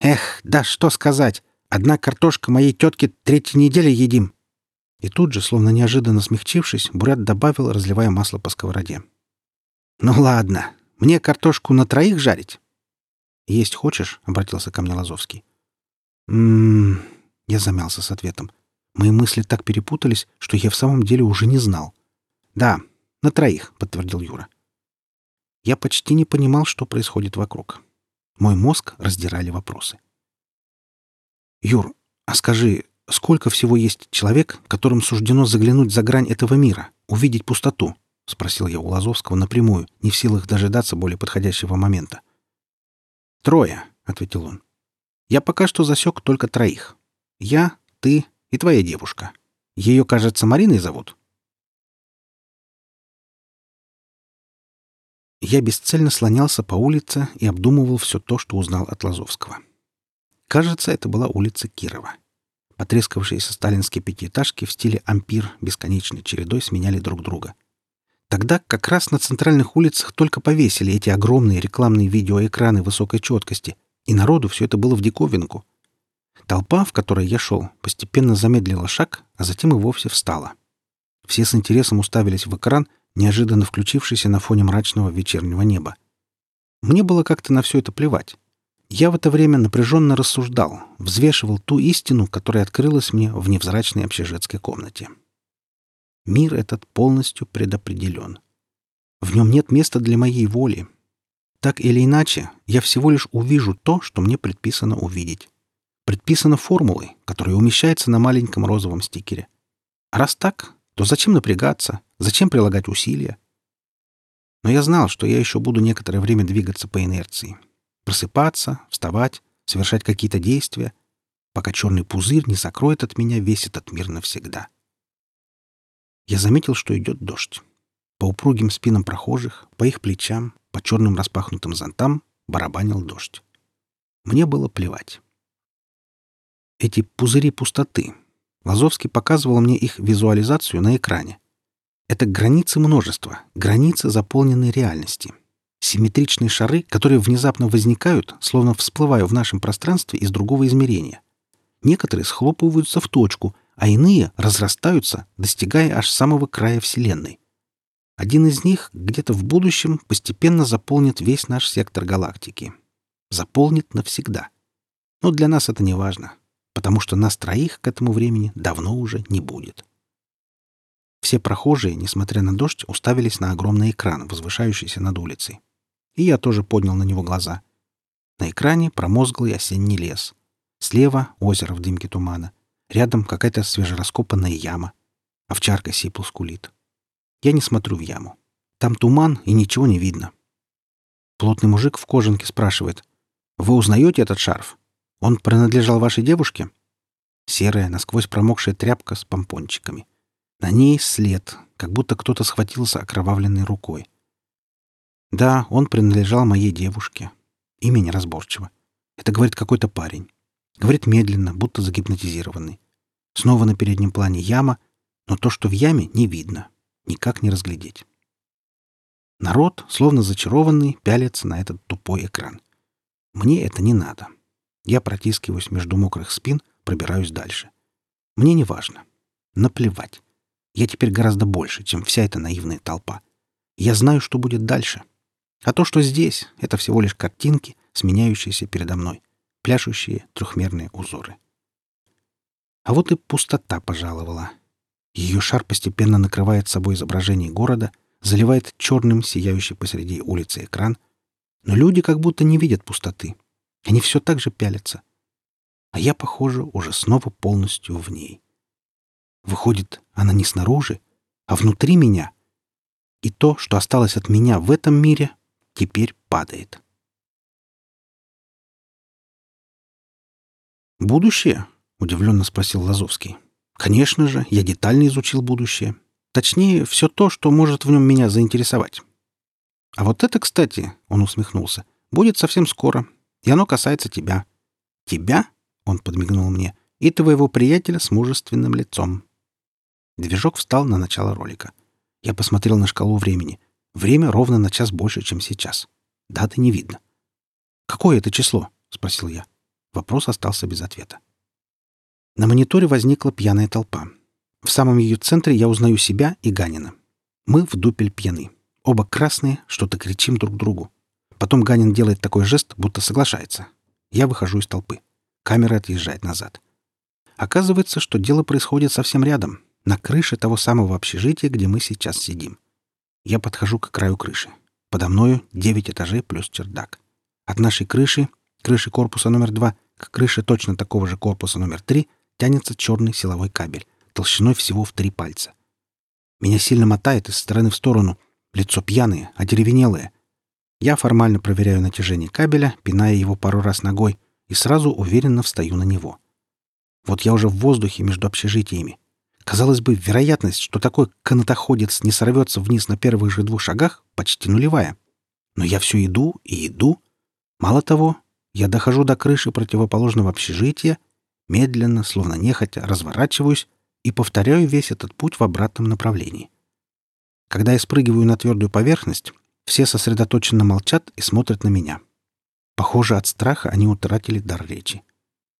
Speaker 1: «Эх, да что сказать. Одна картошка моей тетки третьей недели едим». И тут же, словно неожиданно смягчившись, Бурят добавил, разливая масло по сковороде. «Ну ладно, мне картошку на троих жарить?» «Есть хочешь?» — обратился ко мне Лазовский. «М-м-м...» Я замялся с ответом. Мои мысли так перепутались, что я в самом деле уже не знал. «Да, «На троих», — подтвердил Юра. Я почти не понимал, что происходит вокруг. Мой мозг раздирали вопросы. «Юр, а скажи, сколько всего есть человек, которым суждено заглянуть за грань этого мира, увидеть пустоту?» — спросил я у Лазовского напрямую, не в силах дожидаться более подходящего момента. «Трое», — ответил он. «Я пока что засек только троих. Я, ты и твоя девушка. Ее, кажется, Мариной зовут?» Я бесцельно слонялся по улице и обдумывал все то, что узнал от Лазовского. Кажется, это была улица Кирова. Потрескавшиеся сталинские пятиэтажки в стиле ампир бесконечной чередой сменяли друг друга. Тогда как раз на центральных улицах только повесили эти огромные рекламные видеоэкраны высокой четкости, и народу все это было в диковинку. Толпа, в которой я шел, постепенно замедлила шаг, а затем и вовсе встала. Все с интересом уставились в экран — неожиданно включившийся на фоне мрачного вечернего неба. Мне было как-то на все это плевать. Я в это время напряженно рассуждал, взвешивал ту истину, которая открылась мне в невзрачной общежитской комнате. Мир этот полностью предопределен. В нем нет места для моей воли. Так или иначе, я всего лишь увижу то, что мне предписано увидеть. Предписано формулой, которая умещается на маленьком розовом стикере. А раз так, то зачем напрягаться, зачем прилагать усилия? Но я знал, что я еще буду некоторое время двигаться по инерции. Просыпаться, вставать, совершать какие-то действия, пока черный пузырь не закроет от меня весь этот мир навсегда. Я заметил, что идет дождь. По упругим спинам прохожих, по их плечам, по черным распахнутым зонтам барабанил дождь. Мне было плевать. Эти пузыри пустоты, Лазовский показывал мне их визуализацию на экране. Это границы множества, границы заполненной реальности. Симметричные шары, которые внезапно возникают, словно всплывая в нашем пространстве из другого измерения. Некоторые схлопываются в точку, а иные разрастаются, достигая аж самого края Вселенной. Один из них где-то в будущем постепенно заполнит весь наш сектор галактики. Заполнит навсегда. Но для нас это не важно потому что нас троих к этому времени давно уже не будет. Все прохожие, несмотря на дождь, уставились на огромный экран, возвышающийся над улицей. И я тоже поднял на него глаза. На экране промозглый осенний лес. Слева — озеро в дымке тумана. Рядом какая-то свежераскопанная яма. Овчарка сипл скулит. Я не смотрю в яму. Там туман, и ничего не видно. Плотный мужик в кожанке спрашивает. «Вы узнаете этот шарф?» Он принадлежал вашей девушке? Серая, насквозь промокшая тряпка с помпончиками. На ней след, как будто кто-то схватился окровавленной рукой. Да, он принадлежал моей девушке. Имя неразборчиво. Это говорит какой-то парень. Говорит медленно, будто загипнотизированный. Снова на переднем плане яма, но то, что в яме, не видно. Никак не разглядеть. Народ, словно зачарованный, пялится на этот тупой экран. Мне это не надо. Я протискиваюсь между мокрых спин, пробираюсь дальше. Мне не важно. Наплевать. Я теперь гораздо больше, чем вся эта наивная толпа. Я знаю, что будет дальше. А то, что здесь, это всего лишь картинки, сменяющиеся передо мной, пляшущие трехмерные узоры. А вот и пустота пожаловала. Ее шар постепенно накрывает собой изображение города, заливает черным сияющий посреди улицы экран, но люди как будто не видят пустоты. Они все так же пялятся. А я, похоже, уже снова полностью в ней. Выходит, она не снаружи, а внутри меня. И то, что осталось от меня в этом мире, теперь падает. «Будущее?» — удивленно спросил Лазовский. «Конечно же, я детально изучил будущее. Точнее, все то, что может в нем меня заинтересовать. А вот это, кстати, — он усмехнулся, — будет совсем скоро, и оно касается тебя. Тебя, — он подмигнул мне, — и твоего приятеля с мужественным лицом. Движок встал на начало ролика. Я посмотрел на шкалу времени. Время ровно на час больше, чем сейчас. Даты не видно. «Какое это число?» — спросил я. Вопрос остался без ответа. На мониторе возникла пьяная толпа. В самом ее центре я узнаю себя и Ганина. Мы в дупель пьяны. Оба красные, что-то кричим друг другу. Потом Ганин делает такой жест, будто соглашается. Я выхожу из толпы. Камера отъезжает назад. Оказывается, что дело происходит совсем рядом, на крыше того самого общежития, где мы сейчас сидим. Я подхожу к краю крыши. Подо мною девять этажей плюс чердак. От нашей крыши, крыши корпуса номер два, к крыше точно такого же корпуса номер три тянется черный силовой кабель, толщиной всего в три пальца. Меня сильно мотает из стороны в сторону. Лицо пьяное, одеревенелое. Я формально проверяю натяжение кабеля, пиная его пару раз ногой, и сразу уверенно встаю на него. Вот я уже в воздухе между общежитиями. Казалось бы, вероятность, что такой канатоходец не сорвется вниз на первых же двух шагах, почти нулевая. Но я все иду и иду. Мало того, я дохожу до крыши противоположного общежития, медленно, словно нехотя, разворачиваюсь и повторяю весь этот путь в обратном направлении. Когда я спрыгиваю на твердую поверхность, все сосредоточенно молчат и смотрят на меня. Похоже, от страха они утратили дар речи.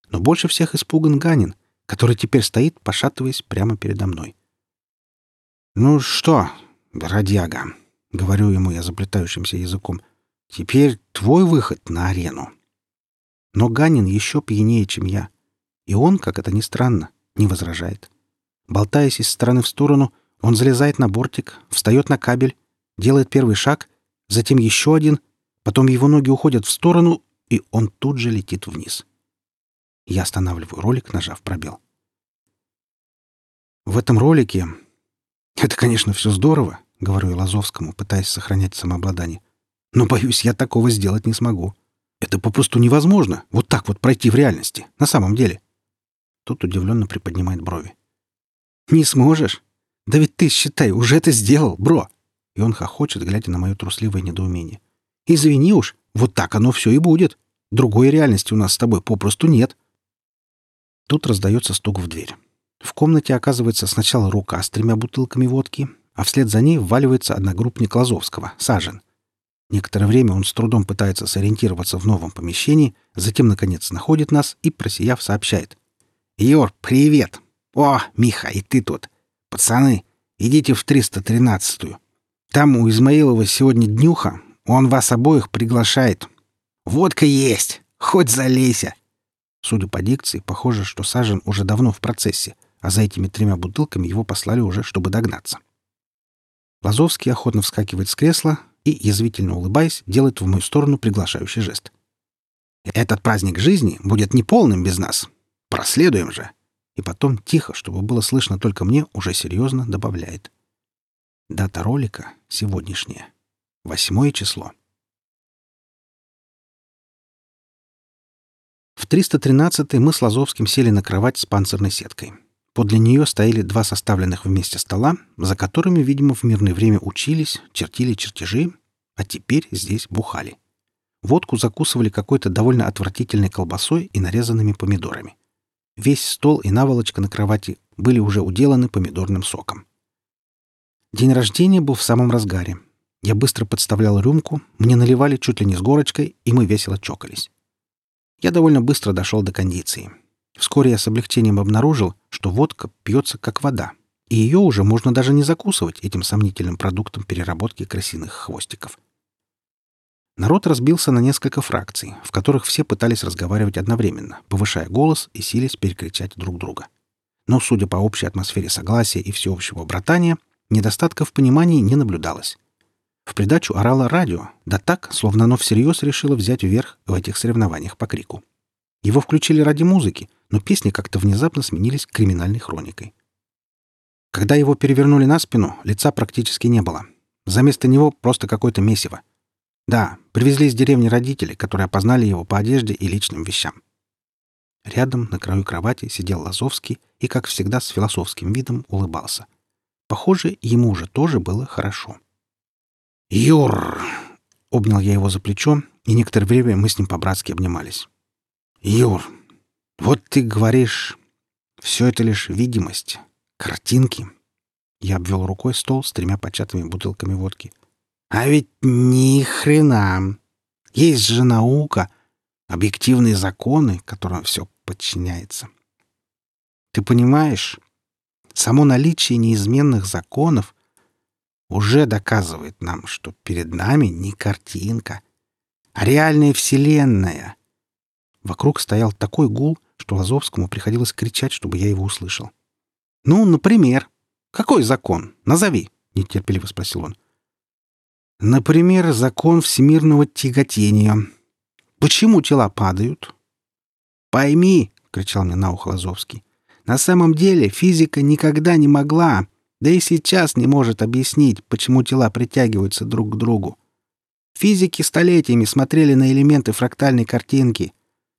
Speaker 1: Но больше всех испуган Ганин, который теперь стоит, пошатываясь прямо передо мной. «Ну что, бродяга?» — говорю ему я заплетающимся языком. «Теперь твой выход на арену». Но Ганин еще пьянее, чем я. И он, как это ни странно, не возражает. Болтаясь из стороны в сторону, он залезает на бортик, встает на кабель, делает первый шаг, затем еще один, потом его ноги уходят в сторону, и он тут же летит вниз. Я останавливаю ролик, нажав пробел. В этом ролике... Это, конечно, все здорово, говорю я Лазовскому, пытаясь сохранять самообладание. Но, боюсь, я такого сделать не смогу. Это попросту невозможно, вот так вот пройти в реальности, на самом деле. Тут удивленно приподнимает брови. «Не сможешь? Да ведь ты, считай, уже это сделал, бро!» И он хохочет, глядя на мое трусливое недоумение. «Извини уж, вот так оно все и будет. Другой реальности у нас с тобой попросту нет». Тут раздается стук в дверь. В комнате оказывается сначала рука с тремя бутылками водки, а вслед за ней вваливается одногруппник Лазовского, Сажен. Некоторое время он с трудом пытается сориентироваться в новом помещении, затем, наконец, находит нас и, просияв, сообщает. «Юр, привет! О, Миха, и ты тут! Пацаны, идите в 313-ю. Там у Измаилова сегодня днюха, он вас обоих приглашает. Водка есть, хоть залейся!» Судя по дикции, похоже, что Сажен уже давно в процессе, а за этими тремя бутылками его послали уже, чтобы догнаться. Лазовский охотно вскакивает с кресла и, язвительно улыбаясь, делает в мою сторону приглашающий жест. «Этот праздник жизни будет неполным без нас. Проследуем же!» И потом, тихо, чтобы было слышно только мне, уже серьезно добавляет. Дата ролика сегодняшняя. Восьмое число. В 313 мы с Лазовским сели на кровать с панцирной сеткой. Подле нее стояли два составленных вместе стола, за которыми, видимо, в мирное время учились, чертили чертежи, а теперь здесь бухали. Водку закусывали какой-то довольно отвратительной колбасой и нарезанными помидорами. Весь стол и наволочка на кровати были уже уделаны помидорным соком. День рождения был в самом разгаре. Я быстро подставлял рюмку, мне наливали чуть ли не с горочкой, и мы весело чокались. Я довольно быстро дошел до кондиции. Вскоре я с облегчением обнаружил, что водка пьется как вода, и ее уже можно даже не закусывать этим сомнительным продуктом переработки крысиных хвостиков. Народ разбился на несколько фракций, в которых все пытались разговаривать одновременно, повышая голос и силясь перекричать друг друга. Но, судя по общей атмосфере согласия и всеобщего братания, недостатков понимании не наблюдалось. В придачу орало радио, да так, словно оно всерьез решило взять вверх в этих соревнованиях по крику. Его включили ради музыки, но песни как-то внезапно сменились криминальной хроникой. Когда его перевернули на спину, лица практически не было. За место него просто какое-то месиво. Да, привезли из деревни родители, которые опознали его по одежде и личным вещам. Рядом, на краю кровати, сидел Лазовский и, как всегда, с философским видом улыбался. Похоже, ему уже тоже было хорошо. «Юр!» — обнял я его за плечо, и некоторое время мы с ним по-братски обнимались. «Юр, вот ты говоришь, все это лишь видимость, картинки». Я обвел рукой стол с тремя початыми бутылками водки. «А ведь ни хрена! Есть же наука, объективные законы, которым все подчиняется. Ты понимаешь, само наличие неизменных законов уже доказывает нам, что перед нами не картинка, а реальная вселенная. Вокруг стоял такой гул, что Лазовскому приходилось кричать, чтобы я его услышал. «Ну, например. Какой закон? Назови!» — нетерпеливо спросил он. «Например, закон всемирного тяготения. Почему тела падают?» «Пойми!» — кричал мне на ухо Лазовский. «На самом деле физика никогда не могла, да и сейчас не может объяснить, почему тела притягиваются друг к другу. Физики столетиями смотрели на элементы фрактальной картинки,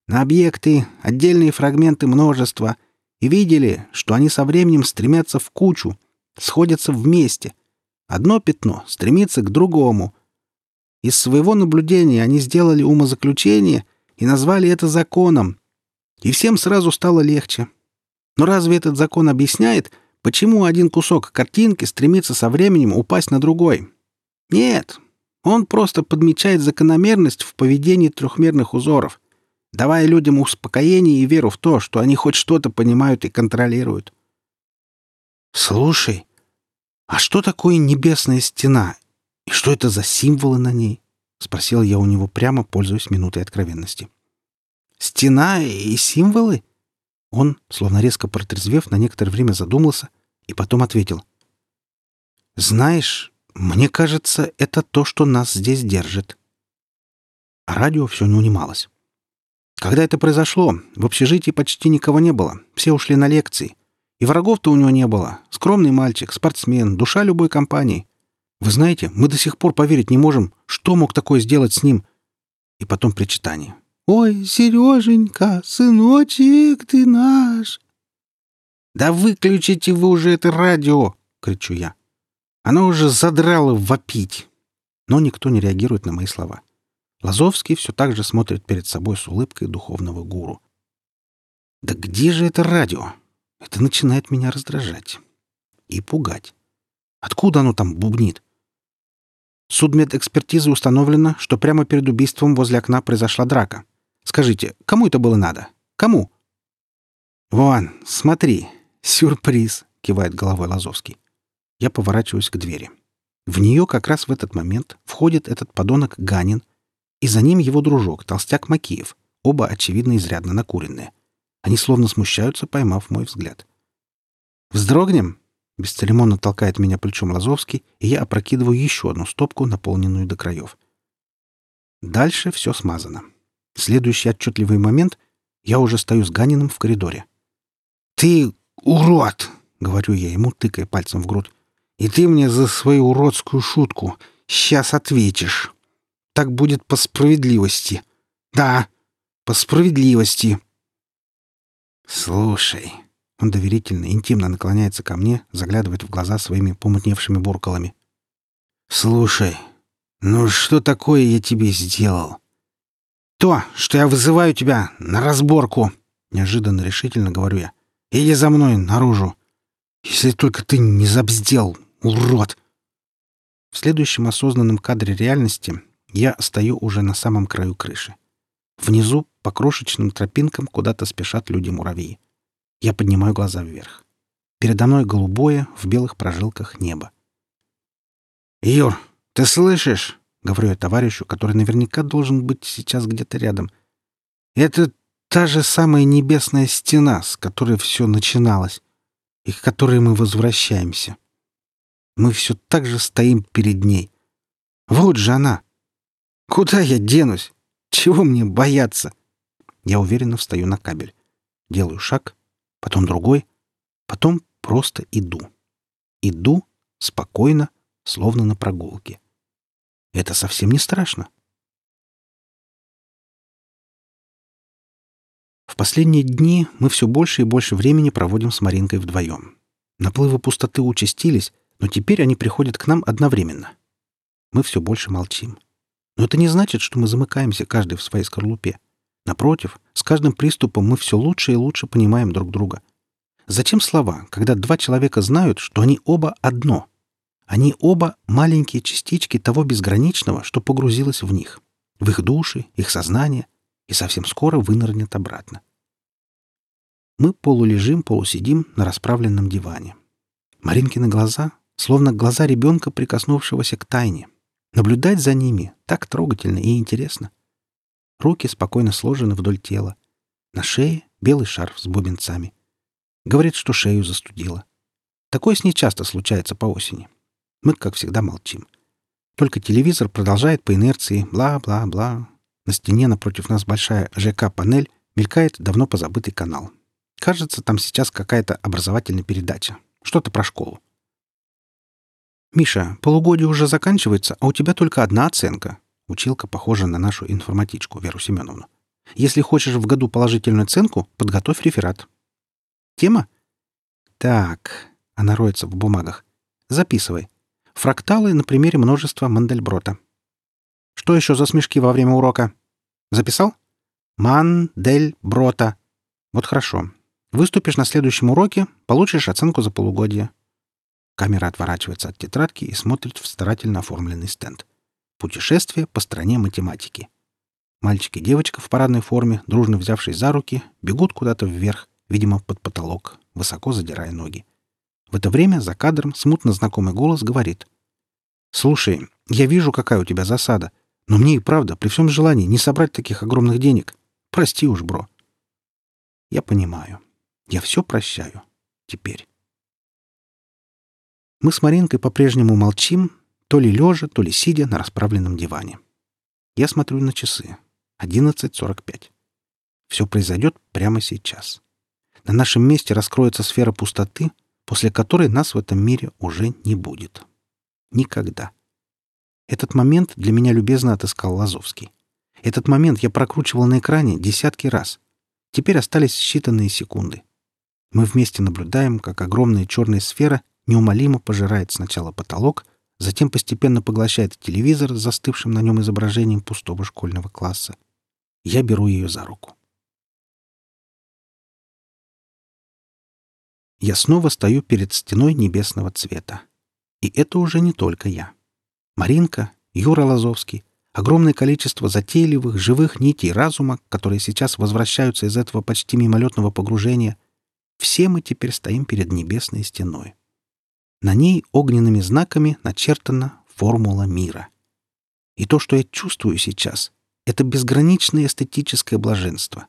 Speaker 1: на объекты, отдельные фрагменты множества и видели, что они со временем стремятся в кучу, сходятся вместе. Одно пятно стремится к другому. Из своего наблюдения они сделали умозаключение и назвали это законом. И всем сразу стало легче. Но разве этот закон объясняет, Почему один кусок картинки стремится со временем упасть на другой? Нет, он просто подмечает закономерность в поведении трехмерных узоров, давая людям успокоение и веру в то, что они хоть что-то понимают и контролируют. «Слушай, а что такое небесная стена? И что это за символы на ней?» — спросил я у него прямо, пользуясь минутой откровенности. «Стена и символы?» Он, словно резко протрезвев, на некоторое время задумался и потом ответил. «Знаешь, мне кажется, это то, что нас здесь держит». А радио все не унималось. Когда это произошло, в общежитии почти никого не было. Все ушли на лекции. И врагов-то у него не было. Скромный мальчик, спортсмен, душа любой компании. Вы знаете, мы до сих пор поверить не можем, что мог такое сделать с ним. И потом причитание. «Ой, Сереженька, сыночек ты наш!» «Да выключите вы уже это радио!» — кричу я. Оно уже задрало вопить. Но никто не реагирует на мои слова. Лазовский все так же смотрит перед собой с улыбкой духовного гуру. «Да где же это радио?» Это начинает меня раздражать и пугать. Откуда оно там бубнит? Судмедэкспертизы установлено, что прямо перед убийством возле окна произошла драка. Скажите, кому это было надо? Кому?» «Вон, смотри, сюрприз!» — кивает головой Лазовский. Я поворачиваюсь к двери. В нее как раз в этот момент входит этот подонок Ганин, и за ним его дружок, толстяк Макиев, оба, очевидно, изрядно накуренные. Они словно смущаются, поймав мой взгляд. «Вздрогнем?» — бесцеремонно толкает меня плечом Лазовский, и я опрокидываю еще одну стопку, наполненную до краев. Дальше все смазано. Следующий отчетливый момент — я уже стою с Ганиным в коридоре. «Ты урод!» — говорю я ему, тыкая пальцем в грудь. «И ты мне за свою уродскую шутку сейчас ответишь. Так будет по справедливости. Да, По справедливости. Слушай. Он доверительно, интимно наклоняется ко мне, заглядывает в глаза своими помутневшими буркалами. Слушай, ну что такое я тебе сделал? То, что я вызываю тебя на разборку. Неожиданно решительно говорю я. Иди за мной наружу. Если только ты не забздел, урод. В следующем осознанном кадре реальности я стою уже на самом краю крыши. Внизу по крошечным тропинкам куда-то спешат люди-муравьи. Я поднимаю глаза вверх. Передо мной голубое в белых прожилках небо. «Юр, ты слышишь?» — говорю я товарищу, который наверняка должен быть сейчас где-то рядом. «Это та же самая небесная стена, с которой все начиналось, и к которой мы возвращаемся. Мы все так же стоим перед ней. Вот же она!» Куда я денусь? Чего мне бояться? Я уверенно встаю на кабель. Делаю шаг, потом другой, потом просто иду. Иду спокойно, словно на прогулке. Это совсем не страшно. В последние дни мы все больше и больше времени проводим с Маринкой вдвоем. Наплывы пустоты участились, но теперь они приходят к нам одновременно. Мы все больше молчим. Но это не значит, что мы замыкаемся каждый в своей скорлупе. Напротив, с каждым приступом мы все лучше и лучше понимаем друг друга. Зачем слова, когда два человека знают, что они оба одно? Они оба маленькие частички того безграничного, что погрузилось в них, в их души, их сознание, и совсем скоро вынырнет обратно. Мы полулежим, полусидим на расправленном диване. Маринкины глаза, словно глаза ребенка, прикоснувшегося к тайне, Наблюдать за ними так трогательно и интересно. Руки спокойно сложены вдоль тела. На шее белый шарф с бубенцами. Говорит, что шею застудило. Такое с ней часто случается по осени. Мы, как всегда, молчим. Только телевизор продолжает по инерции бла-бла-бла. На стене напротив нас большая ЖК-панель, мелькает давно позабытый канал. Кажется, там сейчас какая-то образовательная передача. Что-то про школу. «Миша, полугодие уже заканчивается, а у тебя только одна оценка». Училка похожа на нашу информатичку Веру Семеновну. «Если хочешь в году положительную оценку, подготовь реферат». «Тема?» «Так», — она роется в бумагах. «Записывай. Фракталы на примере множества Мандельброта». «Что еще за смешки во время урока?» «Записал?» «Мандельброта». «Вот хорошо. Выступишь на следующем уроке, получишь оценку за полугодие. Камера отворачивается от тетрадки и смотрит в старательно оформленный стенд. Путешествие по стране математики. Мальчик и девочка в парадной форме, дружно взявшись за руки, бегут куда-то вверх, видимо, под потолок, высоко задирая ноги. В это время за кадром смутно знакомый голос говорит. «Слушай, я вижу, какая у тебя засада, но мне и правда, при всем желании, не собрать таких огромных денег. Прости уж, бро». Я понимаю. Я все прощаю. Теперь. Мы с Маринкой по-прежнему молчим, то ли лежа, то ли сидя на расправленном диване. Я смотрю на часы. 11.45. Все произойдет прямо сейчас. На нашем месте раскроется сфера пустоты, после которой нас в этом мире уже не будет. Никогда. Этот момент для меня любезно отыскал Лазовский. Этот момент я прокручивал на экране десятки раз. Теперь остались считанные секунды. Мы вместе наблюдаем, как огромная черная сфера неумолимо пожирает сначала потолок, затем постепенно поглощает телевизор с застывшим на нем изображением пустого школьного класса. Я беру ее за руку. Я снова стою перед стеной небесного цвета. И это уже не только я. Маринка, Юра Лазовский, огромное количество затейливых, живых нитей разума, которые сейчас возвращаются из этого почти мимолетного погружения, все мы теперь стоим перед небесной стеной. На ней огненными знаками начертана формула мира. И то, что я чувствую сейчас, это безграничное эстетическое блаженство.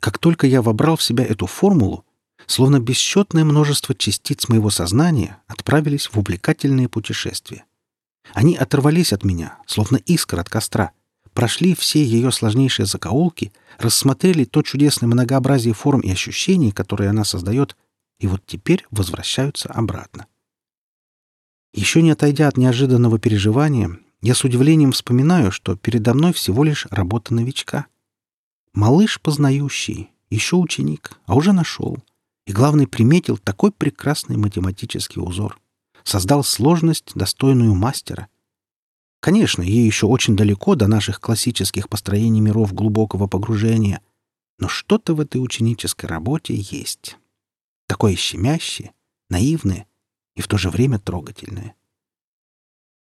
Speaker 1: Как только я вобрал в себя эту формулу, словно бесчетное множество частиц моего сознания отправились в увлекательные путешествия. Они оторвались от меня, словно искра от костра, прошли все ее сложнейшие закоулки, рассмотрели то чудесное многообразие форм и ощущений, которые она создает, и вот теперь возвращаются обратно. Еще не отойдя от неожиданного переживания, я с удивлением вспоминаю, что передо мной всего лишь работа новичка. Малыш познающий, еще ученик, а уже нашел. И, главное, приметил такой прекрасный математический узор. Создал сложность, достойную мастера. Конечно, ей еще очень далеко до наших классических построений миров глубокого погружения, но что-то в этой ученической работе есть. Такое щемящее, наивное и в то же время трогательное.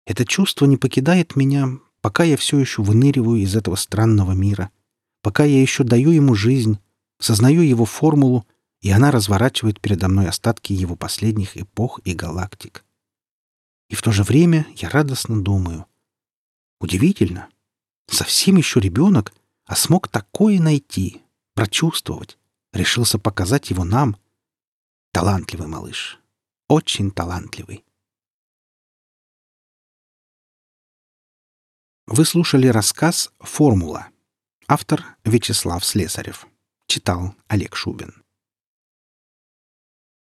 Speaker 1: Это чувство не покидает меня, пока я все еще выныриваю из этого странного мира, пока я еще даю ему жизнь, сознаю его формулу, и она разворачивает передо мной остатки его последних эпох и галактик. И в то же время я радостно думаю. Удивительно. Совсем еще ребенок, а смог такое найти, прочувствовать, решился показать его нам. Талантливый малыш. Очень талантливый. Вы слушали рассказ «Формула». Автор Вячеслав Слесарев. Читал Олег Шубин.